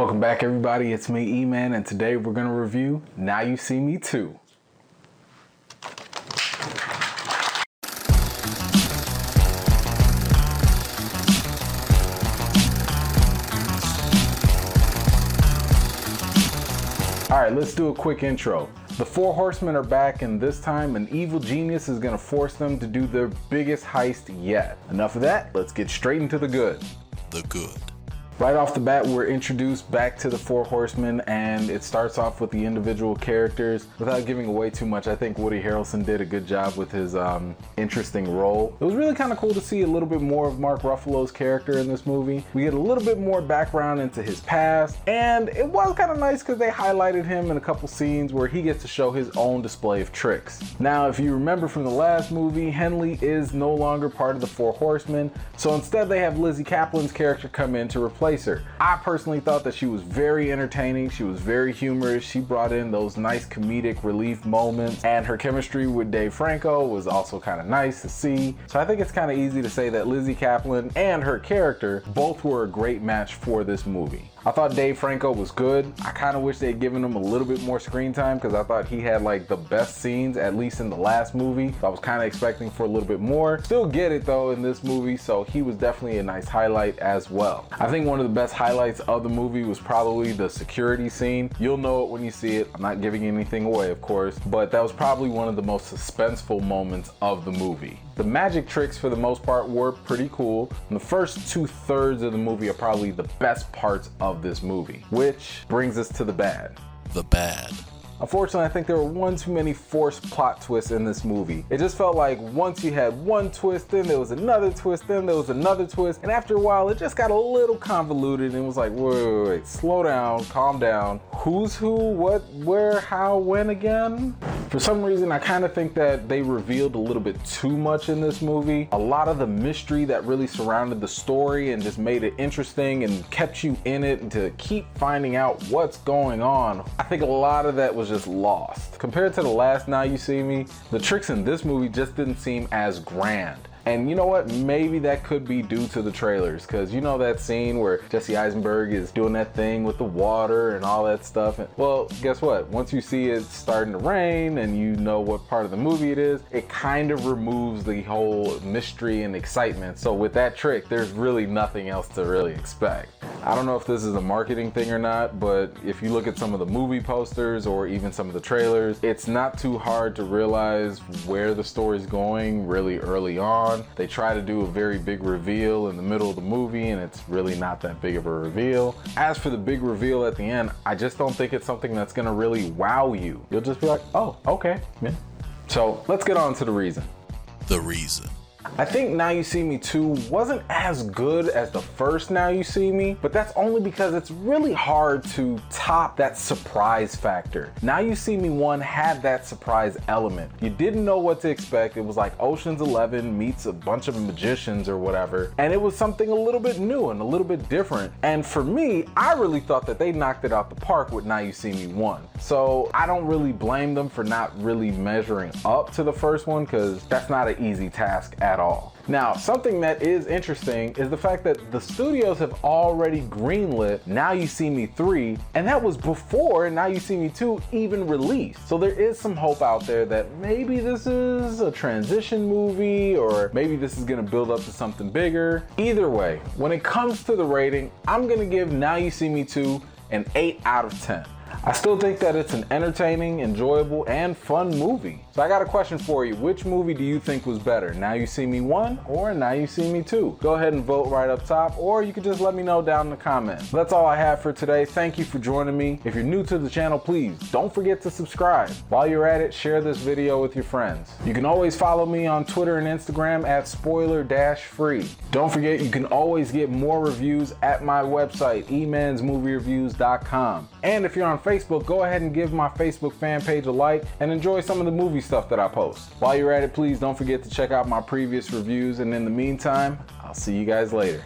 Welcome back everybody, it's me E-Man and today we're going to review Now You See Me 2. Alright, let's do a quick intro. The Four Horsemen are back and this time an evil genius is going to force them to do their biggest heist yet. Enough of that, let's get straight into the good. The good. Right off the bat, we're introduced back to the Four Horsemen, and it starts off with the individual characters. Without giving away too much, I think Woody Harrelson did a good job with his um, interesting role. It was really kind of cool to see a little bit more of Mark Ruffalo's character in this movie. We get a little bit more background into his past, and it was kind of nice because they highlighted him in a couple scenes where he gets to show his own display of tricks. Now, if you remember from the last movie, Henley is no longer part of the Four Horsemen, so instead they have Lizzy Caplan's character come in to replace her. I personally thought that she was very entertaining. She was very humorous. She brought in those nice comedic relief moments and her chemistry with Dave Franco was also kind of nice to see. So I think it's kind of easy to say that Lizzy Caplan and her character both were a great match for this movie. I thought Dave Franco was good. I kind of wish they had given him a little bit more screen time because I thought he had like the best scenes, at least in the last movie. So I was kind of expecting for a little bit more. Still get it though in this movie, so he was definitely a nice highlight as well. I think one of the best highlights of the movie was probably the security scene. You'll know it when you see it. I'm not giving anything away, of course, but that was probably one of the most suspenseful moments of the movie. The magic tricks for the most part were pretty cool. And the first two thirds of the movie are probably the best parts of this movie. Which brings us to the bad. The bad. Unfortunately, I think there were one too many forced plot twists in this movie. It just felt like once you had one twist, then there was another twist, then there was another twist, and after a while, it just got a little convoluted and it was like, wait, wait, wait, slow down, calm down. Who's who, what, where, how, when again? For some reason, I kind of think that they revealed a little bit too much in this movie. A lot of the mystery that really surrounded the story and just made it interesting and kept you in it and to keep finding out what's going on. I think a lot of that was just lost. Compared to the last Now You See Me, the tricks in this movie just didn't seem as grand. And you know what? Maybe that could be due to the trailers, because you know that scene where Jesse Eisenberg is doing that thing with the water and all that stuff. And, well, guess what? Once you see it starting to rain and you know what part of the movie it is, it kind of removes the whole mystery and excitement. So with that trick, there's really nothing else to really expect. I don't know if this is a marketing thing or not, but if you look at some of the movie posters or even some of the trailers, it's not too hard to realize where the story's going really early on. They try to do a very big reveal in the middle of the movie, and it's really not that big of a reveal. As for the big reveal at the end, I just don't think it's something that's gonna really wow you. You'll just be like, oh, okay, yeah. So let's get on to the reason. The reason. I think Now You See Me 2 wasn't as good as the first Now You See Me, but that's only because it's really hard to top that surprise factor. Now You See Me 1 had that surprise element. You didn't know what to expect. It was like Ocean's 11 meets a bunch of magicians or whatever, and it was something a little bit new and a little bit different. And for me, I really thought that they knocked it out the park with Now You See Me 1. So I don't really blame them for not really measuring up to the first one because that's not an easy task at all. Now, something that is interesting is the fact that the studios have already greenlit Now You See Me 3, and that was before Now You See Me 2 even released. So there is some hope out there that maybe this is a transition movie, or maybe this is gonna build up to something bigger. Either way, when it comes to the rating, I'm gonna give Now You See Me 2 an 8 out of 10. I still think that it's an entertaining, enjoyable, and fun movie. So I got a question for you. Which movie do you think was better? Now You See Me 1 or Now You See Me 2? Go ahead and vote right up top or you can just let me know down in the comments. That's all I have for today. Thank you for joining me. If you're new to the channel, please don't forget to subscribe. While you're at it, share this video with your friends. You can always follow me on Twitter and Instagram at spoiler-free. Don't forget you can always get more reviews at my website, emansmoviereviews.com. And if you're on Facebook, go ahead and give my Facebook fan page a like and enjoy some of the movie stuff that I post. While you're at it, please don't forget to check out my previous reviews. And in the meantime, I'll see you guys later.